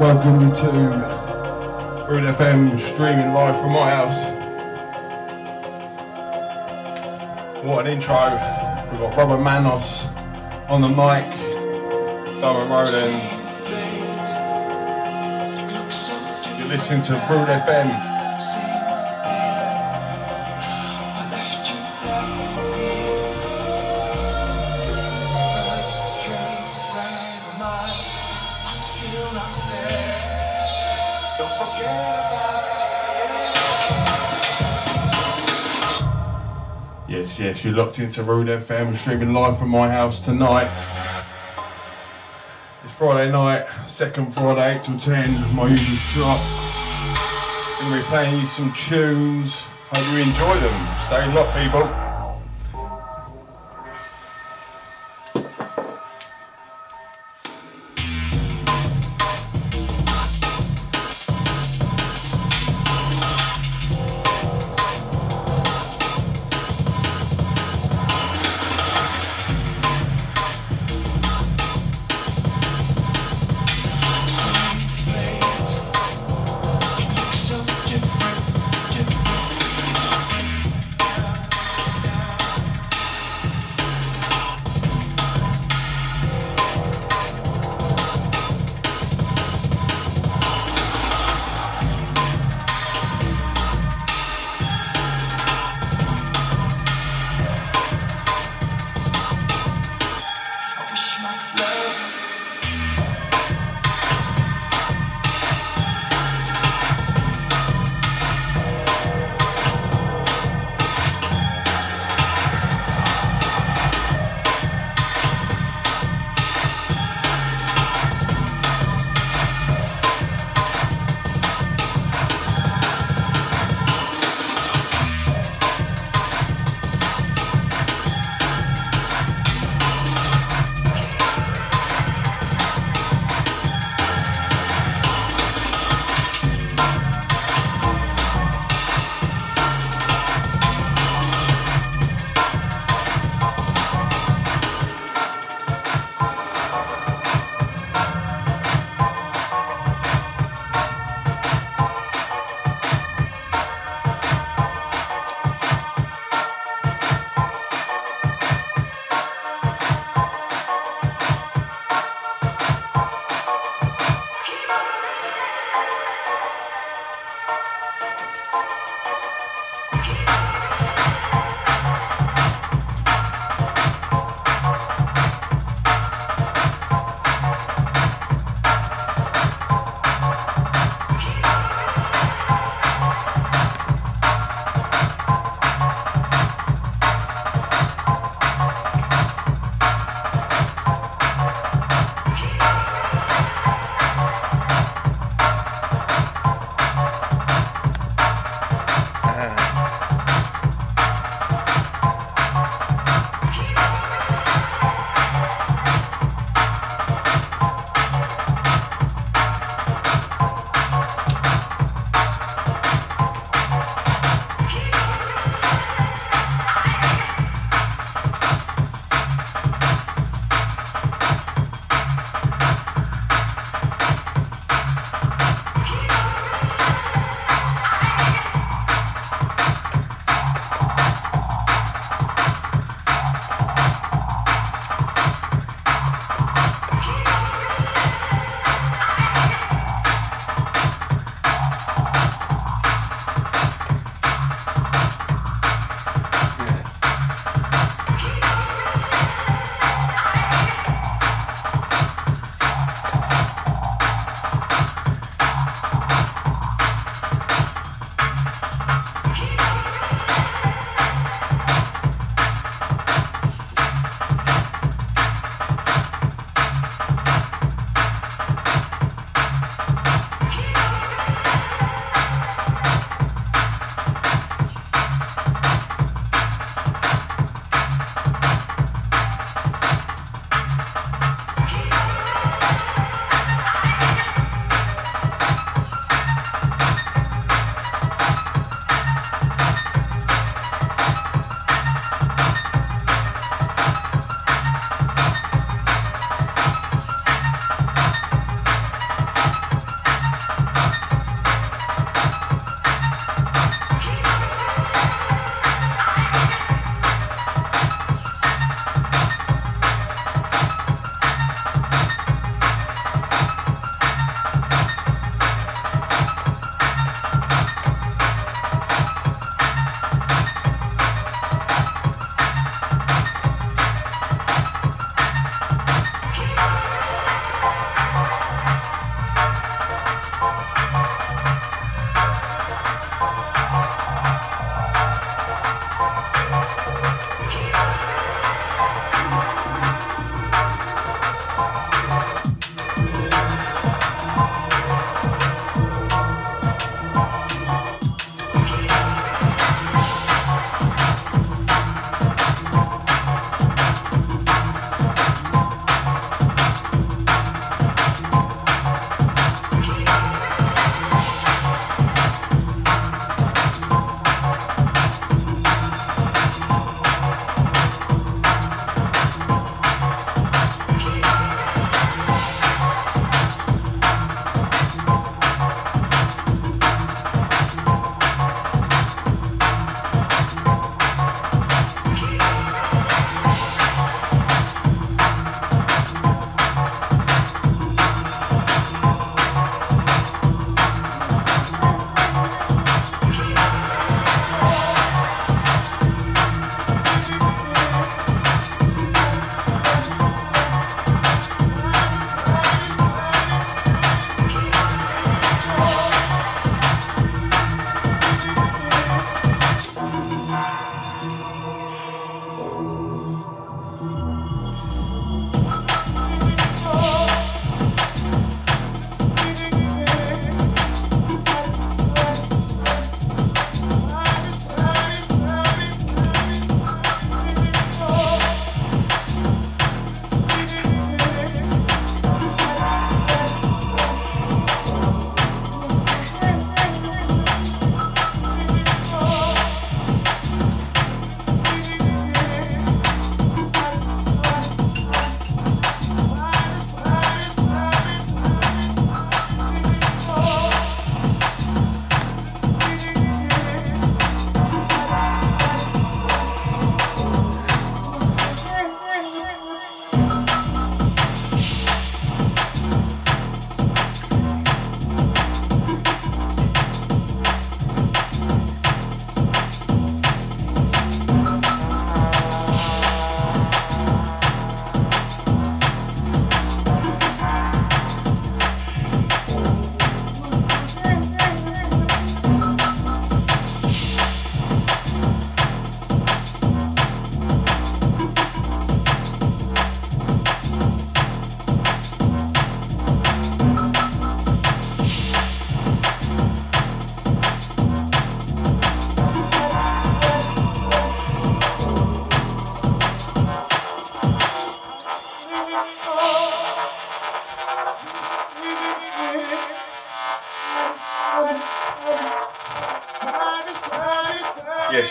welcome to Rude FM streaming live from my house. What an intro. We've got Brother Manos on the mic, Darren Roden. You're listening to Rude FM. You're locked into Rude FM, streaming live from my house tonight. It's Friday night, second Friday, 8 till 10, my usual slot. Gonna be playing you some tunes. Hope you enjoy them. Stay locked, people.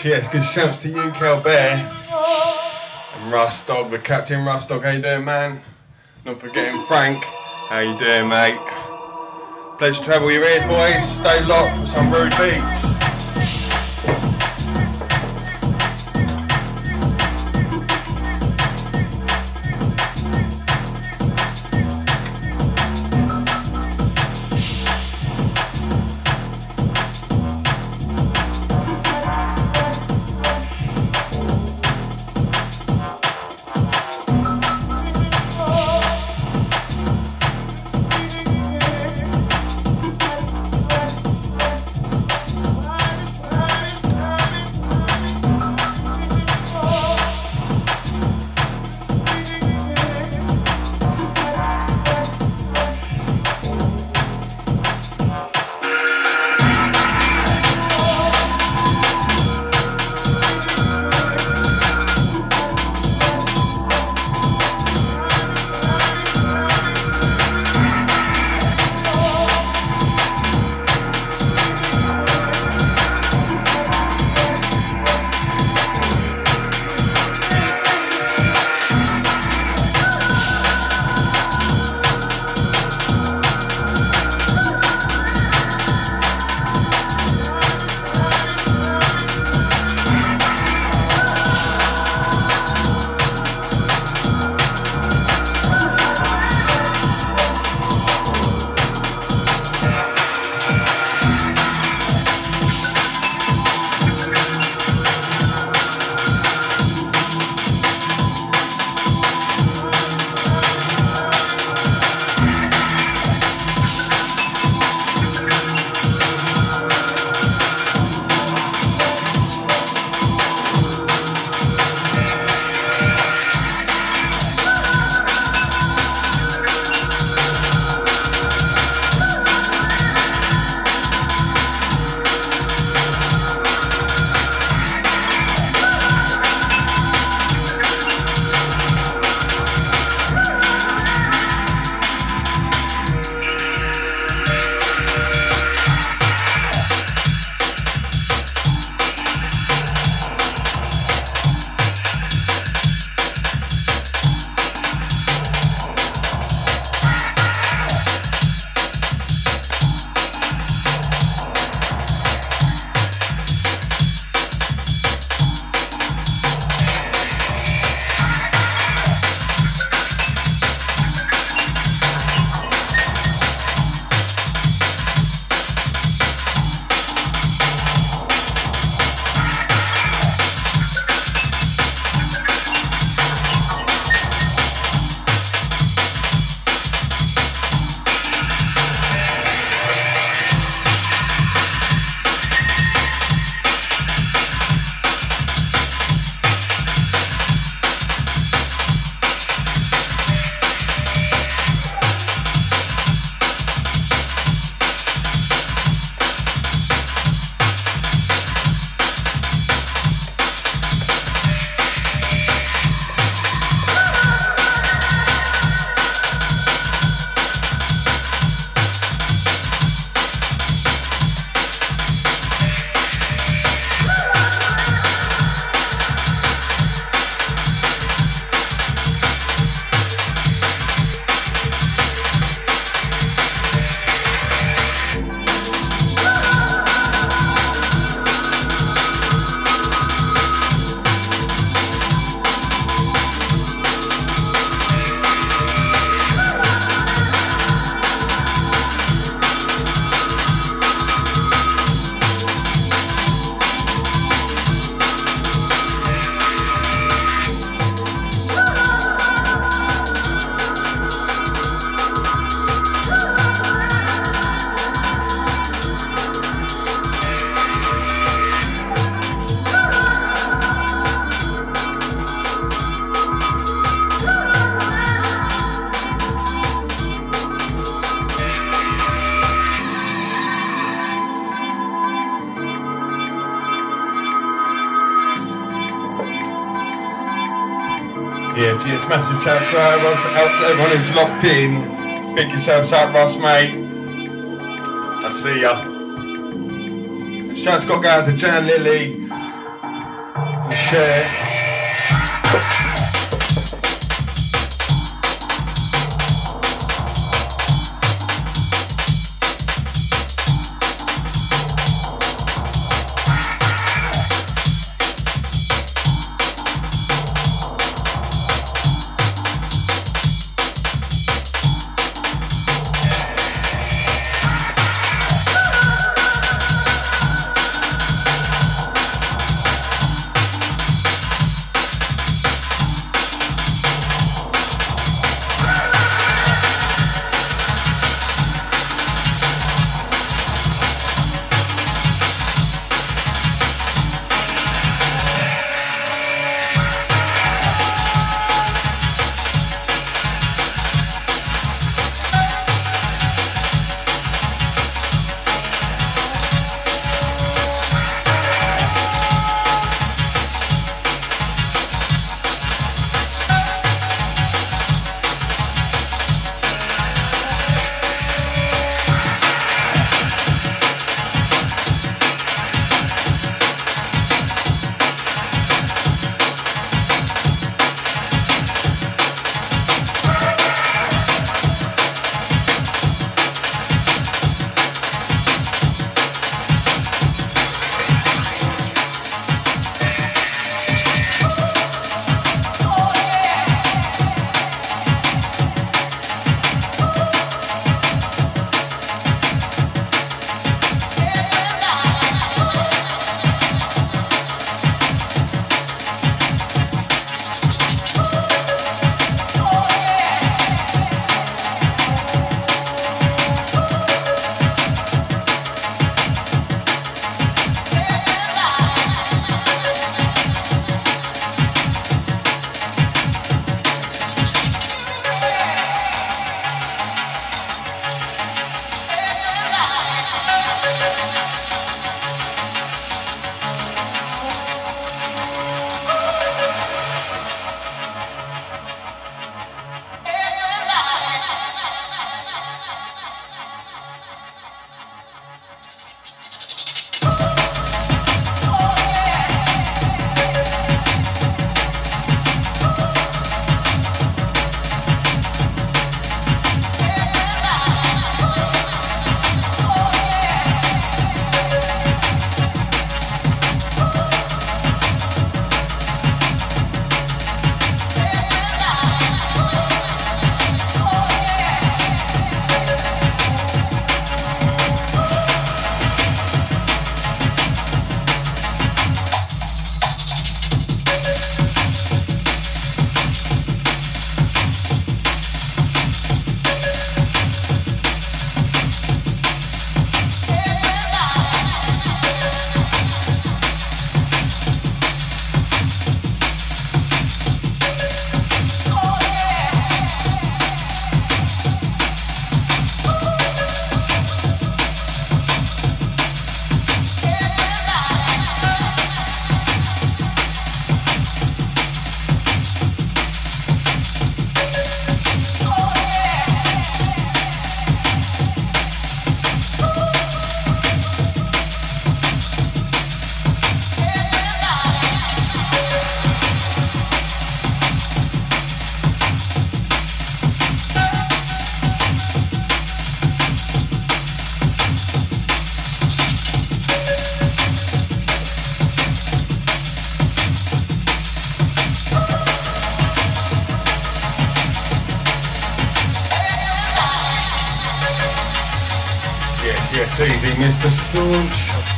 Yes, good shouts to you, Cal Bear. And Russ Dog, the Captain Russ Dog, how you doing, man? Not forgetting Frank. How you doing, mate? Pleasure to travel your ears, boys. Stay locked for some rude beats. Out to everyone who's locked in. Pick yourselves up, Ross, mate. I see ya. Shout's got to go out to Jan Lilly, share.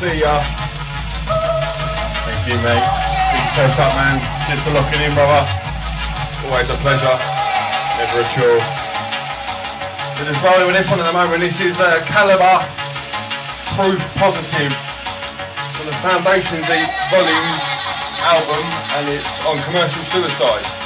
See ya. Thank you, mate. Big toast up, man. Cheers for locking in, brother. Always a pleasure. Never a chore. We're just rolling with this one at the moment. This is uh, Calibre Proof Positive. So the Foundation Deep Volume album, and it's on Commercial Suicide.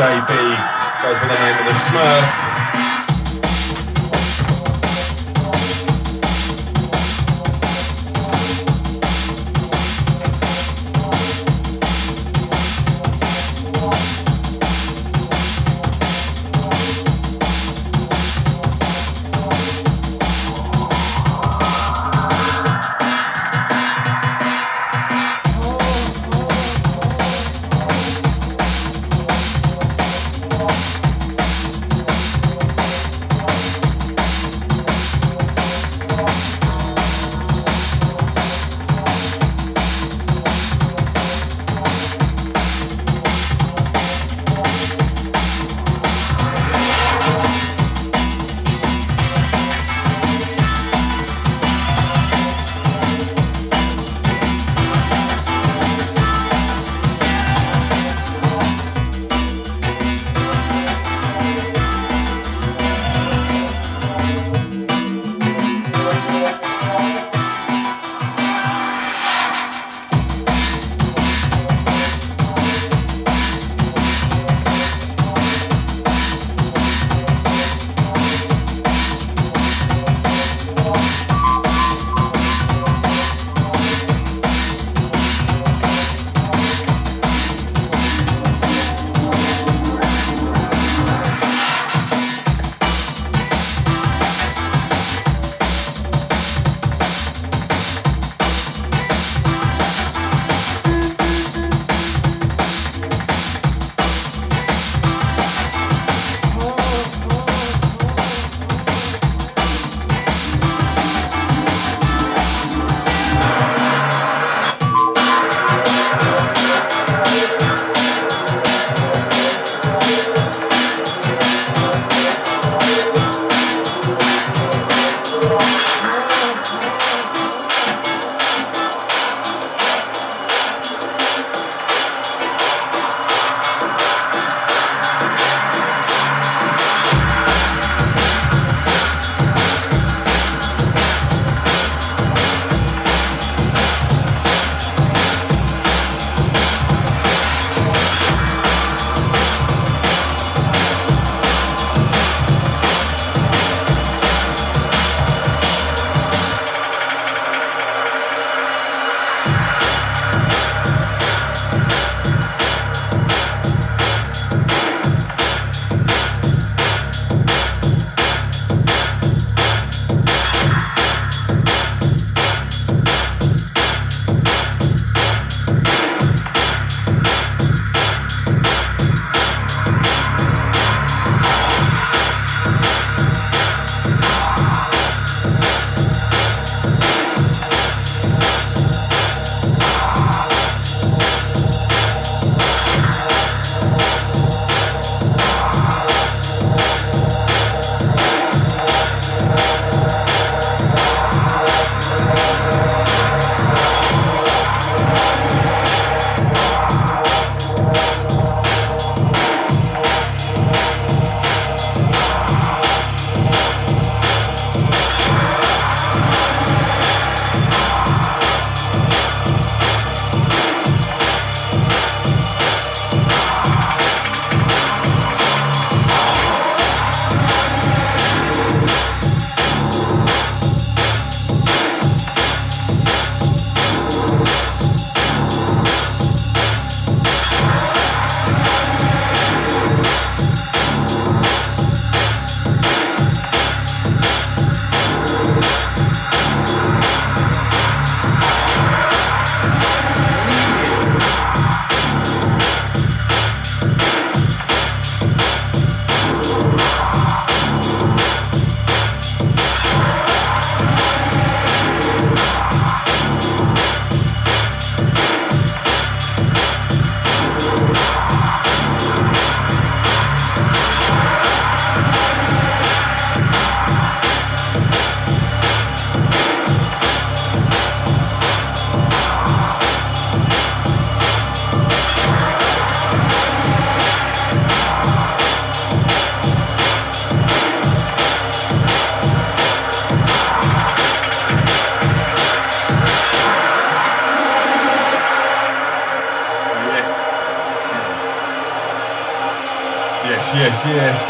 JB, goes by the name of the Smurf.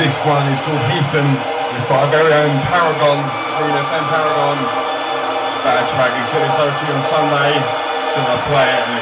This one is called Heathen. It's by our very own Paragon, Rude FM Paragon. It's a bad track. He said it's over to on Sunday. So I play it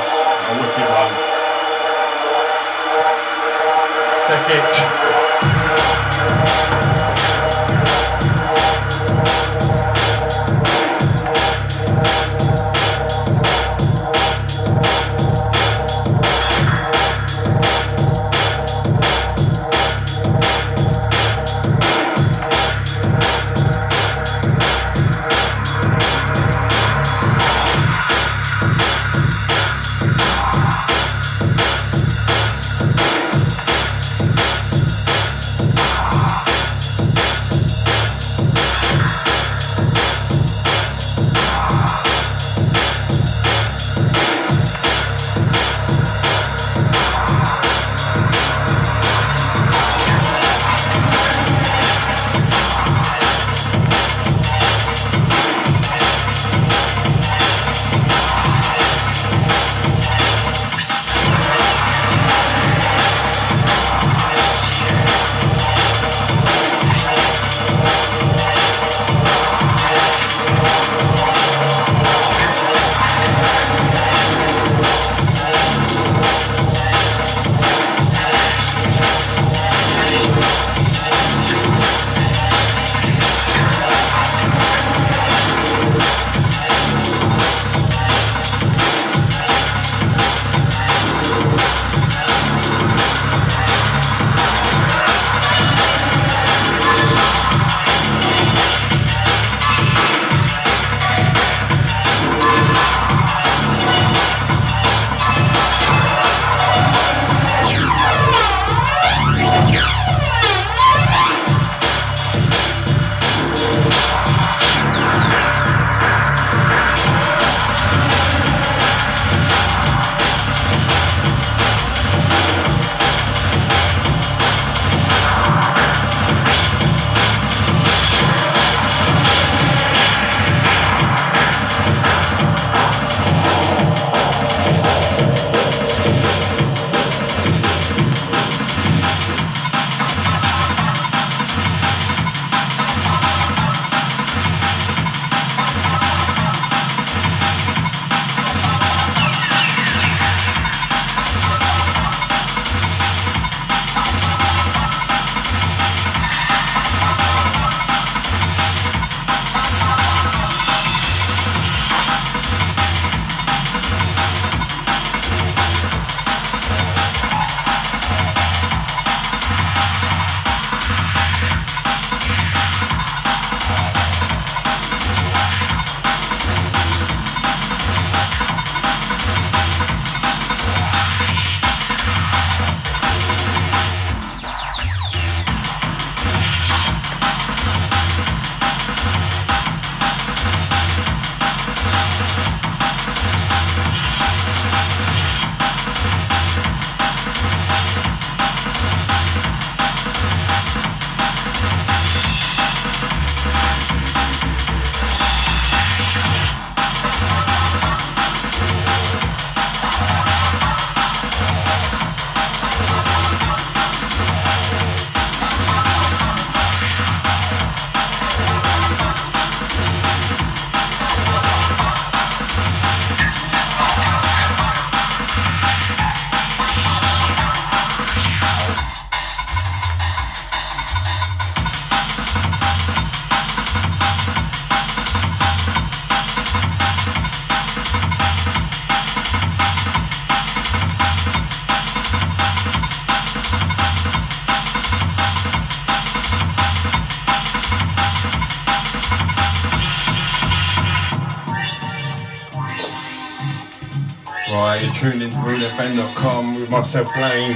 with myself playing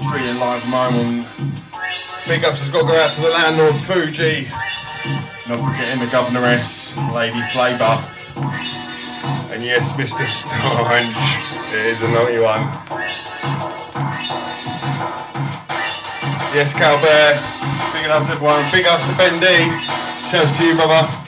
streaming live moment. Big ups has got to go out to the landlord Fuji. Not forgetting the Governoress, Lady Flavour. And yes, Mr. Stange. It is a naughty one. Yes, Calbear. Big ups to everyone. Big ups to Bendy. Shouts to you, brother.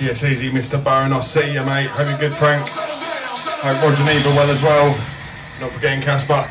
Yes, easy, Mr. Baron. I'll see you, mate. Hope you're good, Frank. Hope Roger Neva well as well. Not forgetting Casper.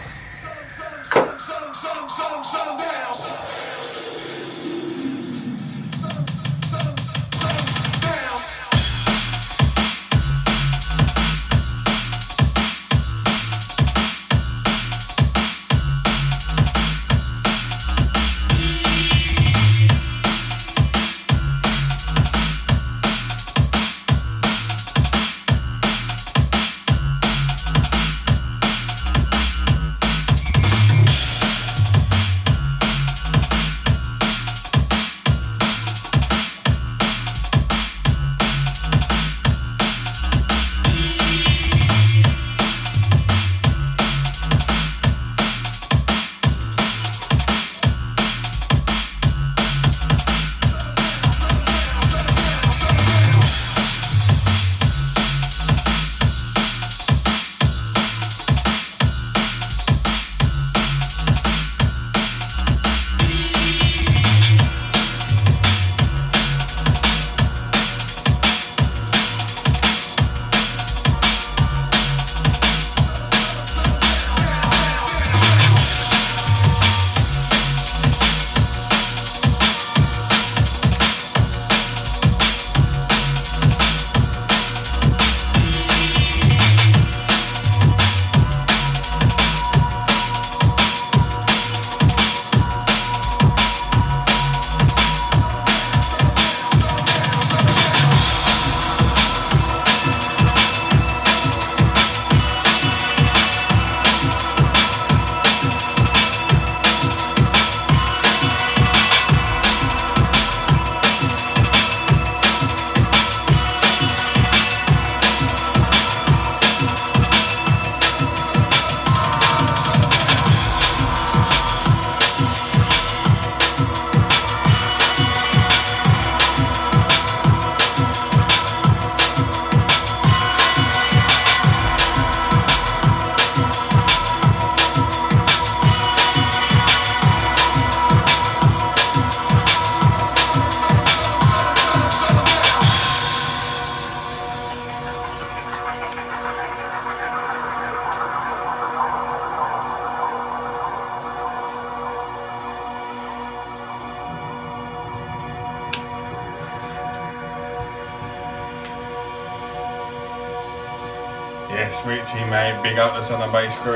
Yes, Richie, mate. Big up the Sun and Bass crew.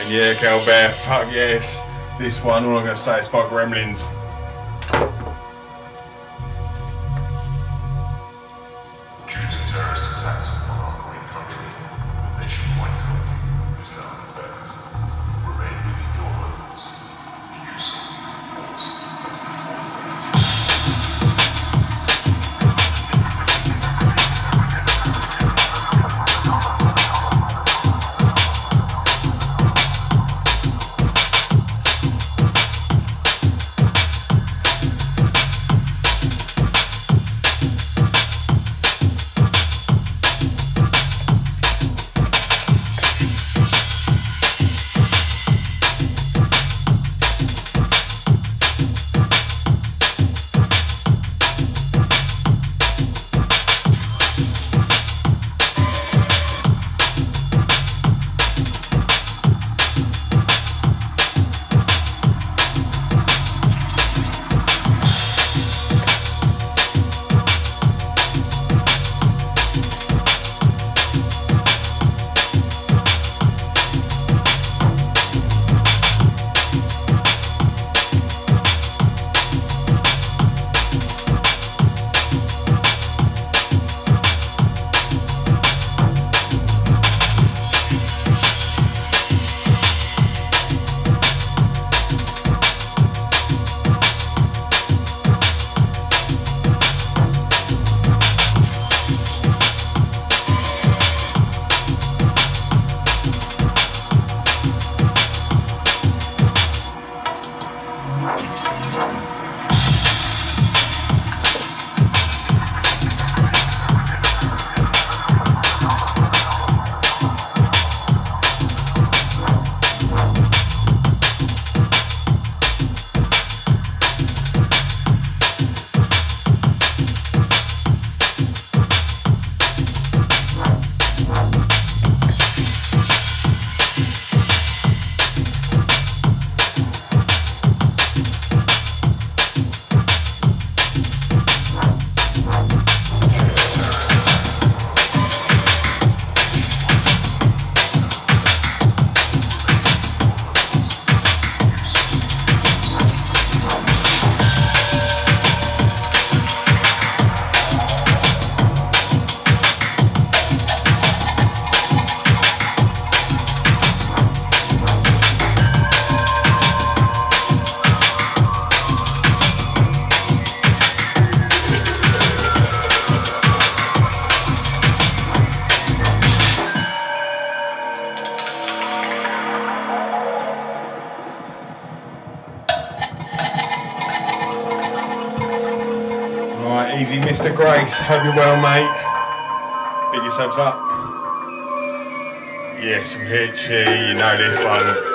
And yeah, Cal Bear, fuck yes. This one, all I'm going to say is fuck Gremlins. Mr. Grace. Hope you're well, mate. Big yourselves up. Yes, Richie, you know this one.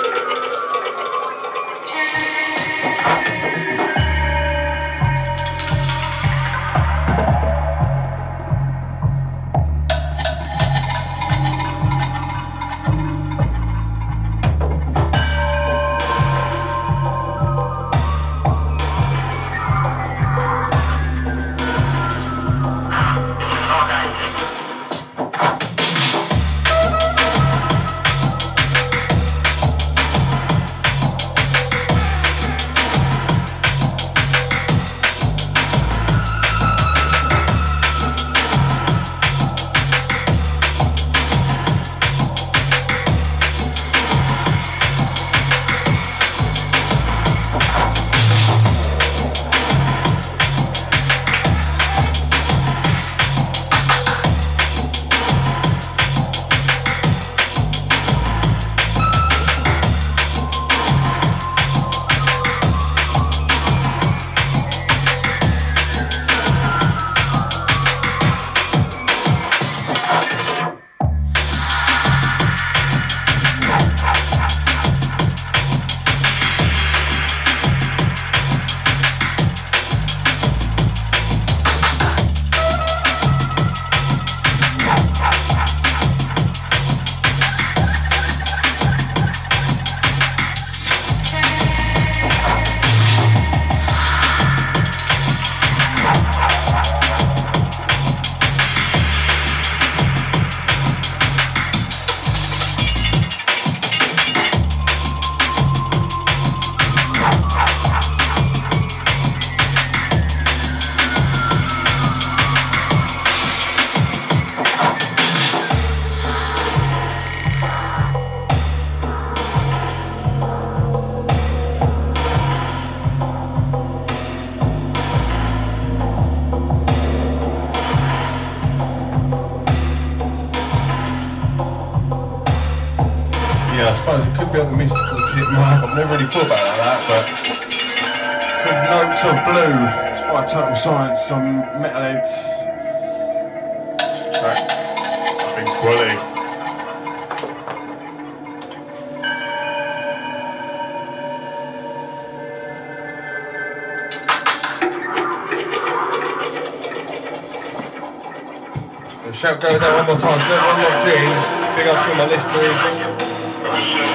Listeners.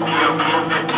marks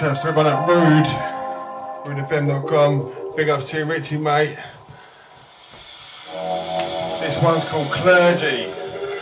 To everyone at Rude, rudefm.com. Big ups to Richie, mate. This one's called Clergy.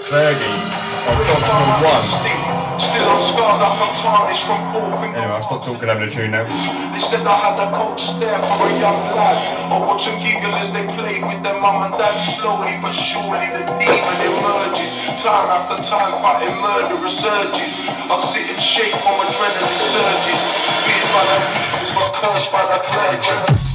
Clergy. Oh, I've got one. Still I'm scarred up and tarnished from falling. Anyway, I'll stop talking over the tune now. They said I had a cold stare for a young lad. I watch them giggle as they play with their mum and dad. Slowly but surely the demon emerges. Time after time fighting murder resurges. I sit and shake from adrenaline surges. Feared by the people but cursed by the clergy.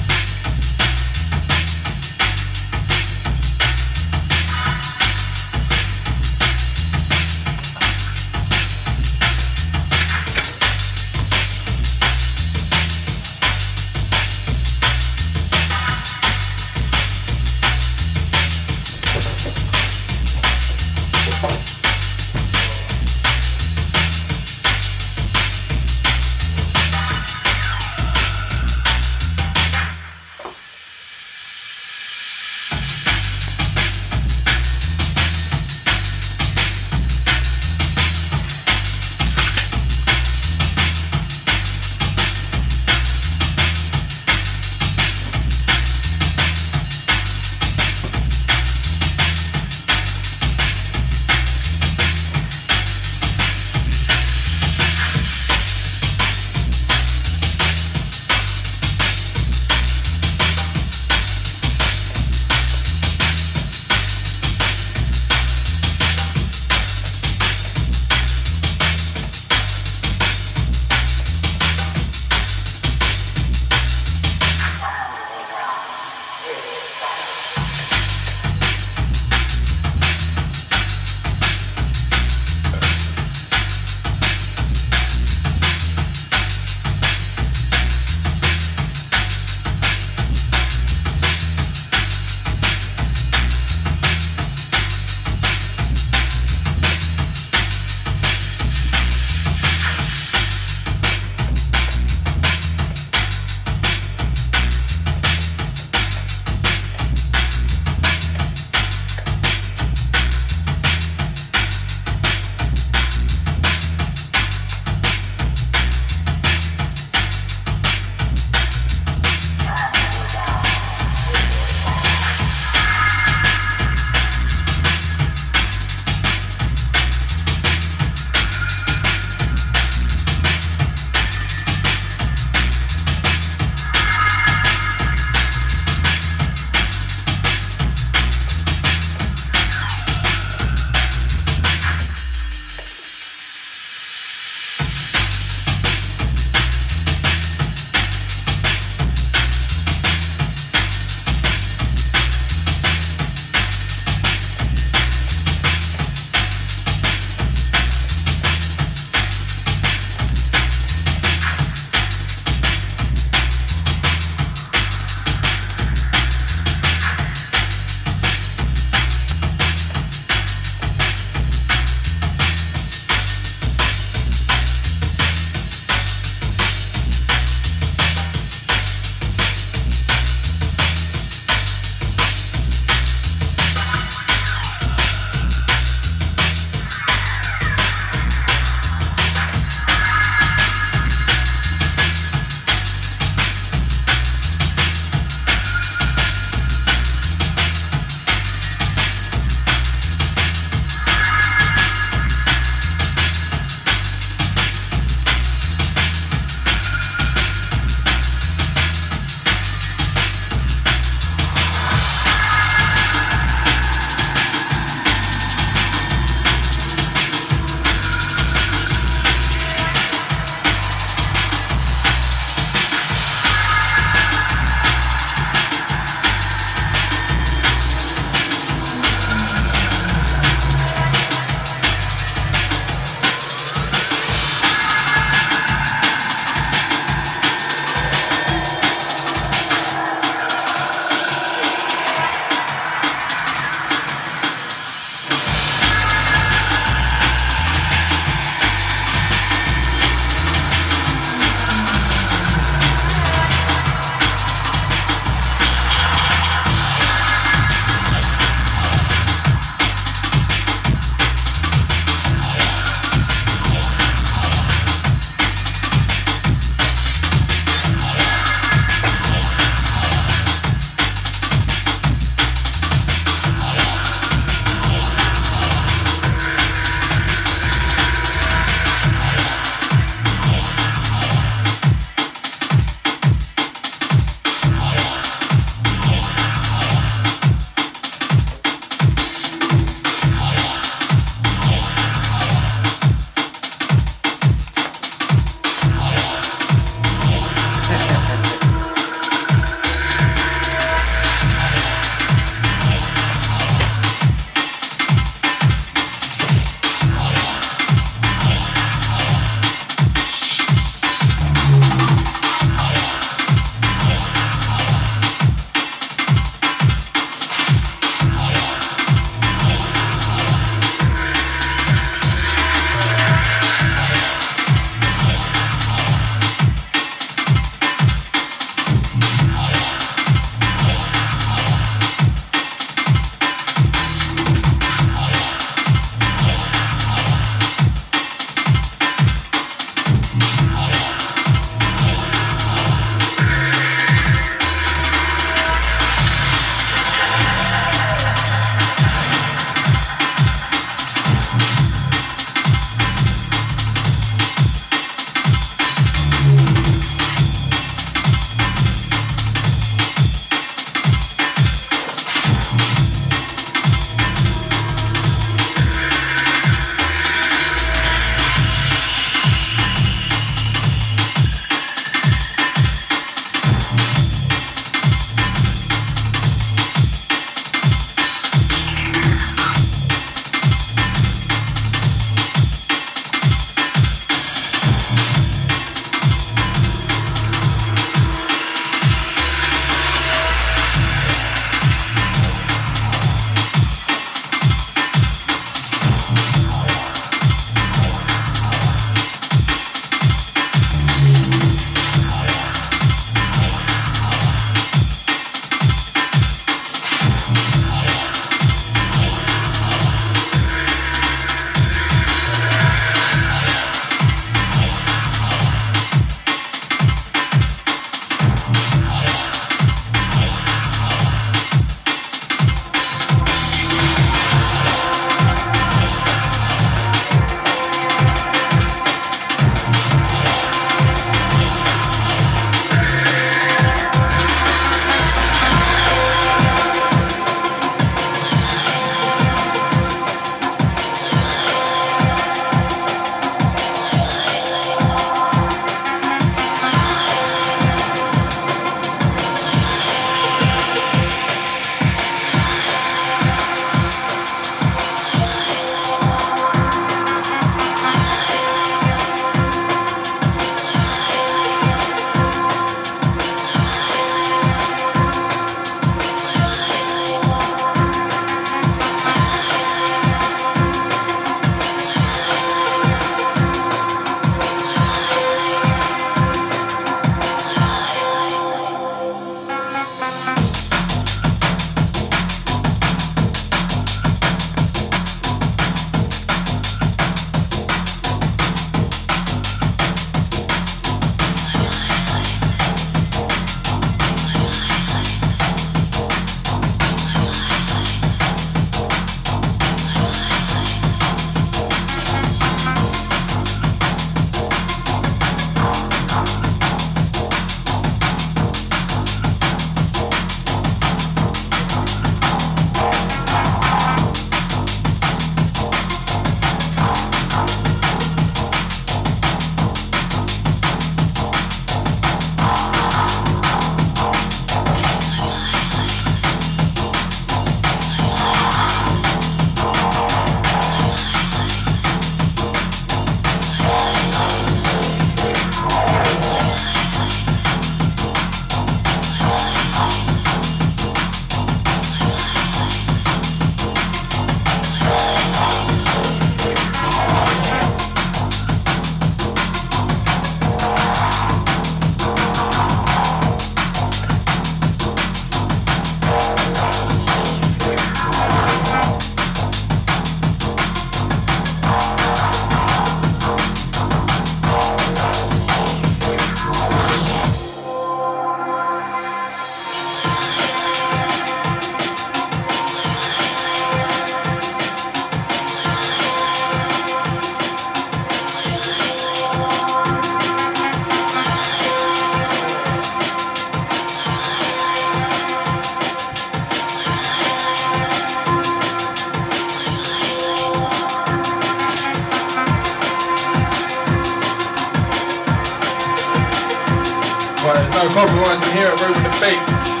Copyrights in here at Ruben the Beats.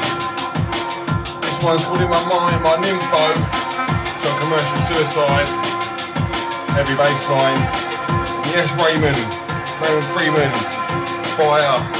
This one's called In My Mind by Nymfo. Got Commercial Suicide. Heavy bass line. Yes, Raymond. Raymond Freeman. Fire.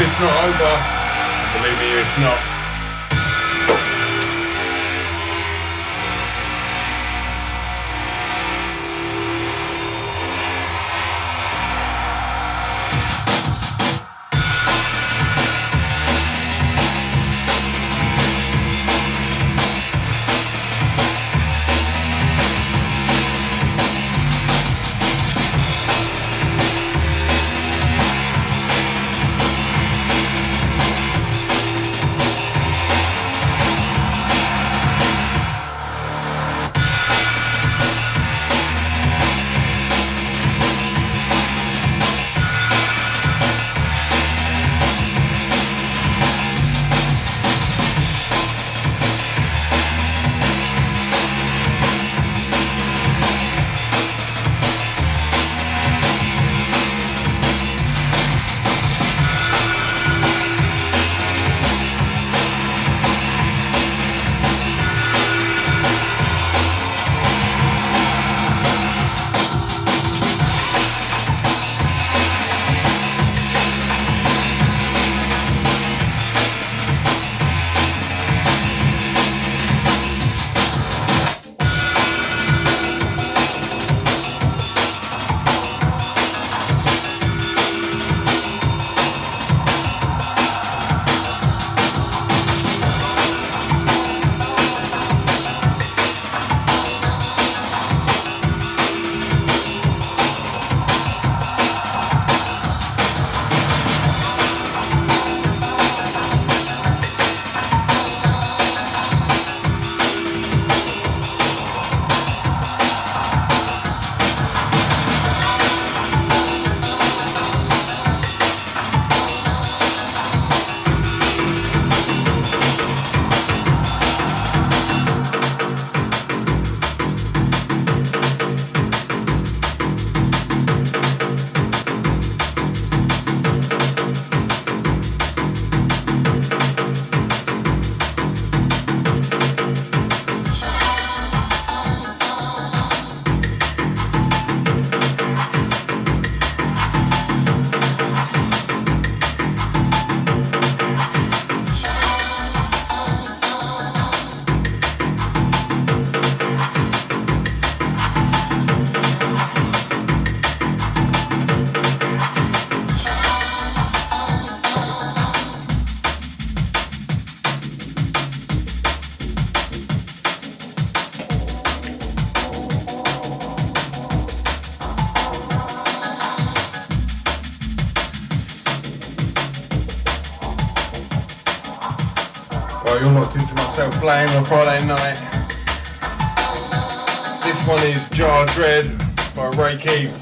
Bit's not over. Blame on Friday night. This one is Jar Dread by Ray Keith.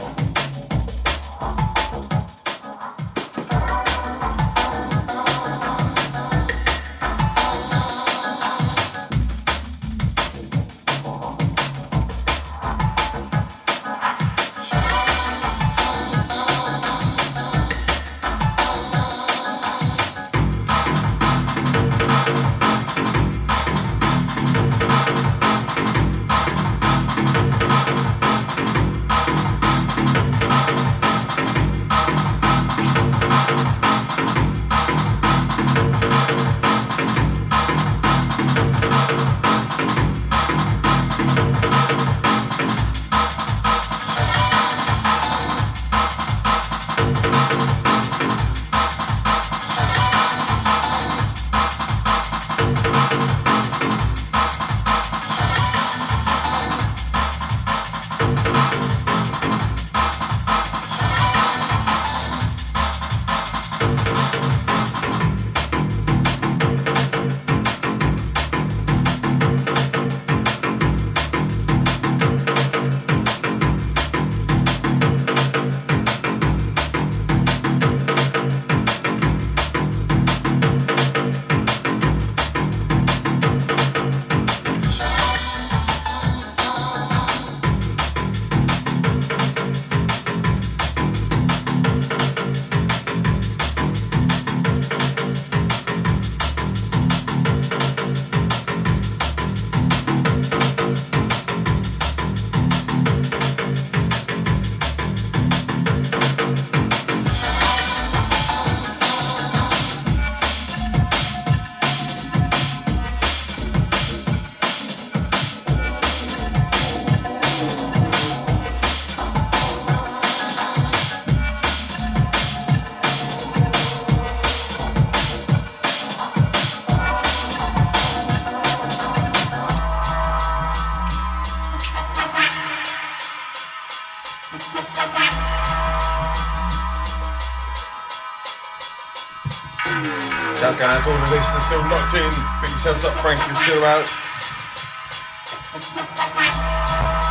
Guys. All the listeners still locked in. Pick yourselves up, Frank. You're still out.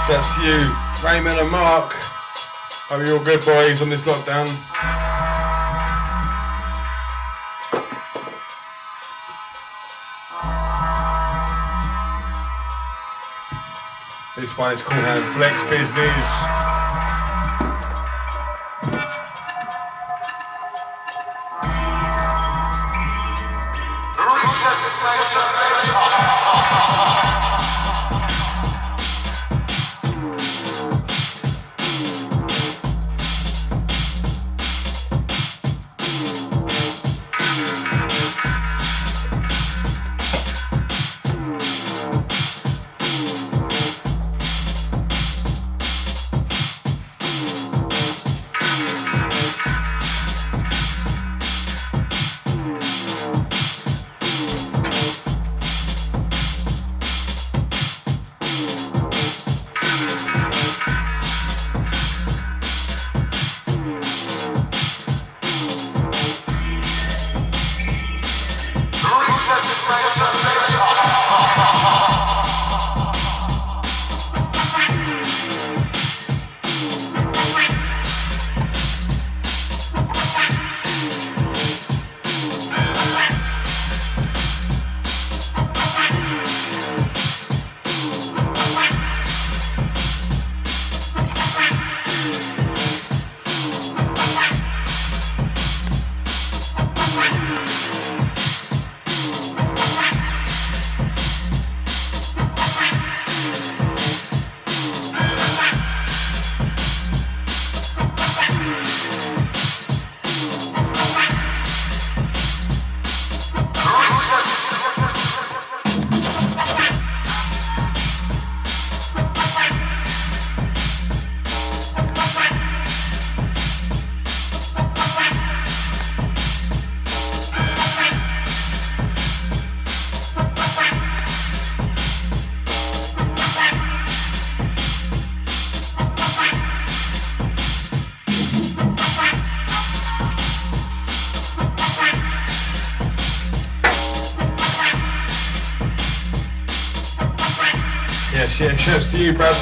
Shouts to you, Raymond and Mark. Hope you're all good, boys, on this lockdown. This one is called uh, Flex Business.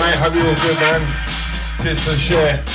Mate. Hope you're all good, man. Cheers for the share.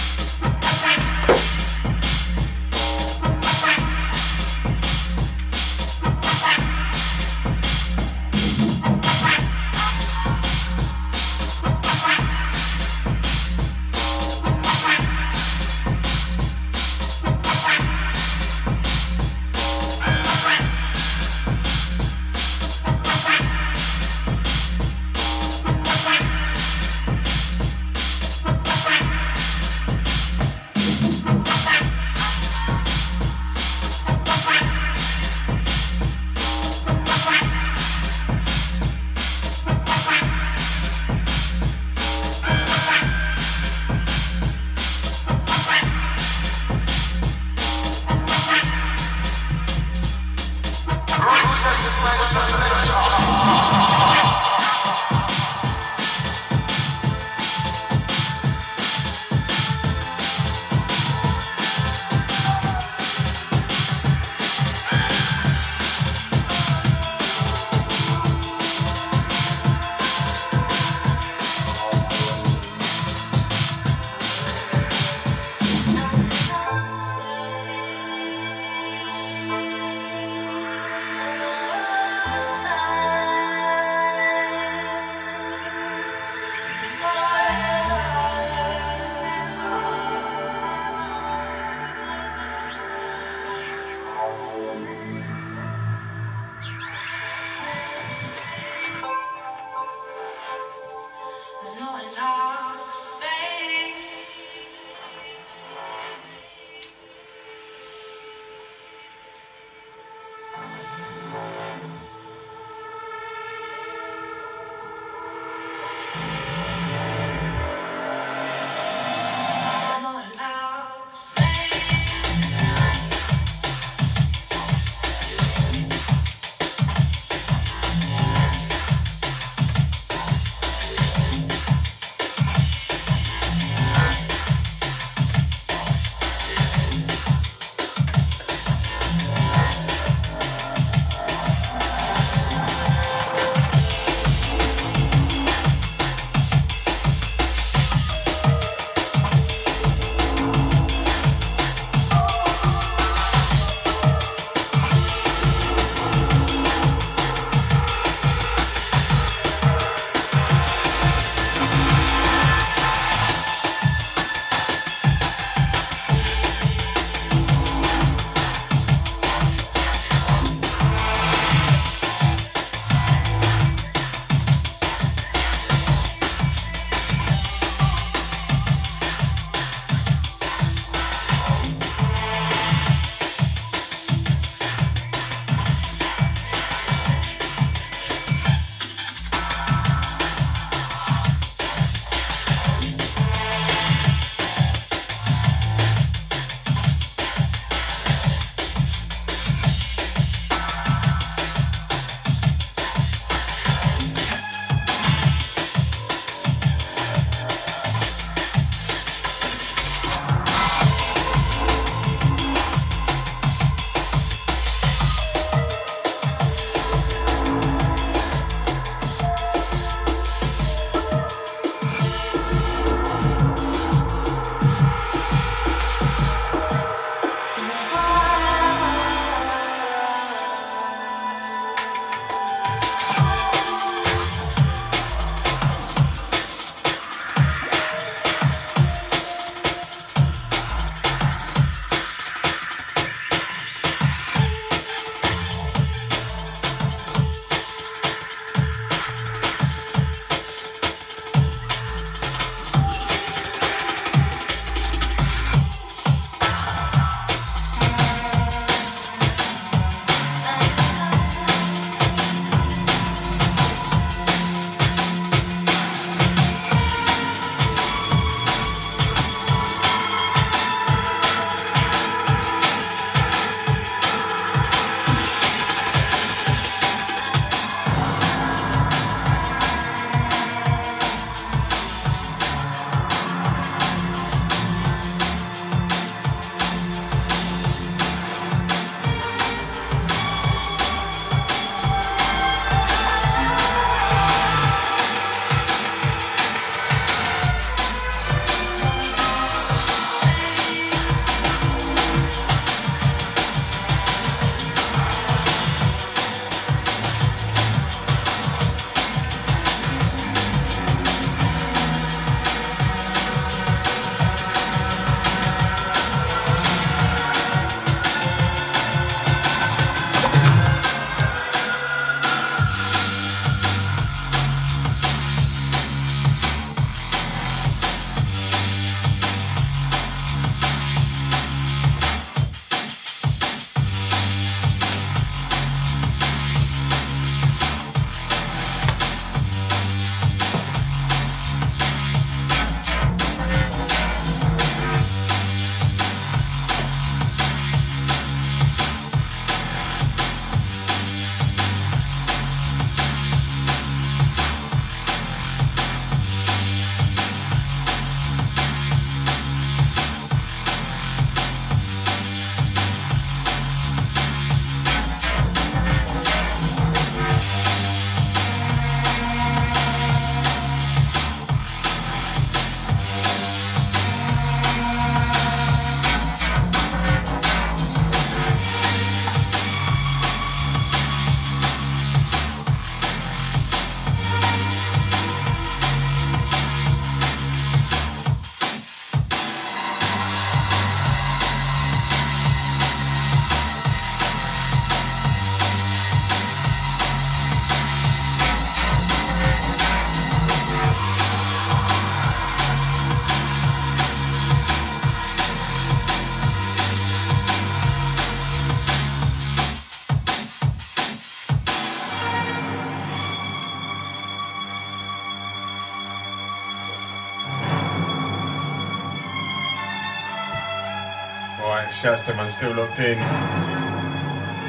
To everyone still locked in.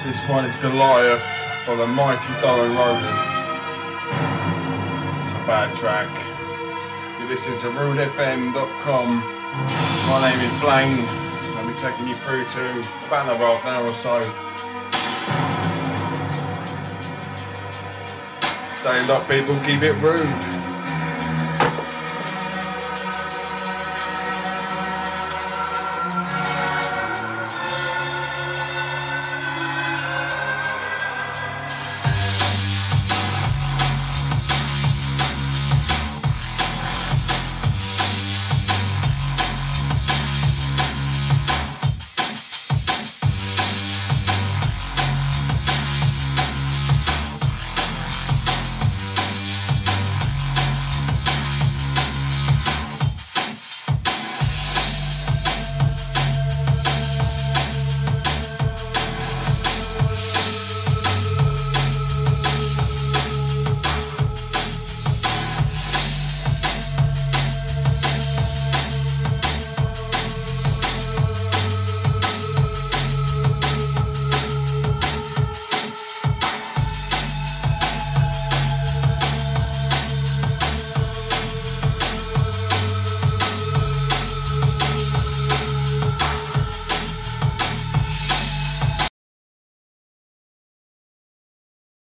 This one is Goliath by the mighty Darren Roland. It's a bad track. You're listening to rudefm.com. My name is Blaine. I'll be taking you through to about another half an hour or so. Stay locked, people. Keep it rude.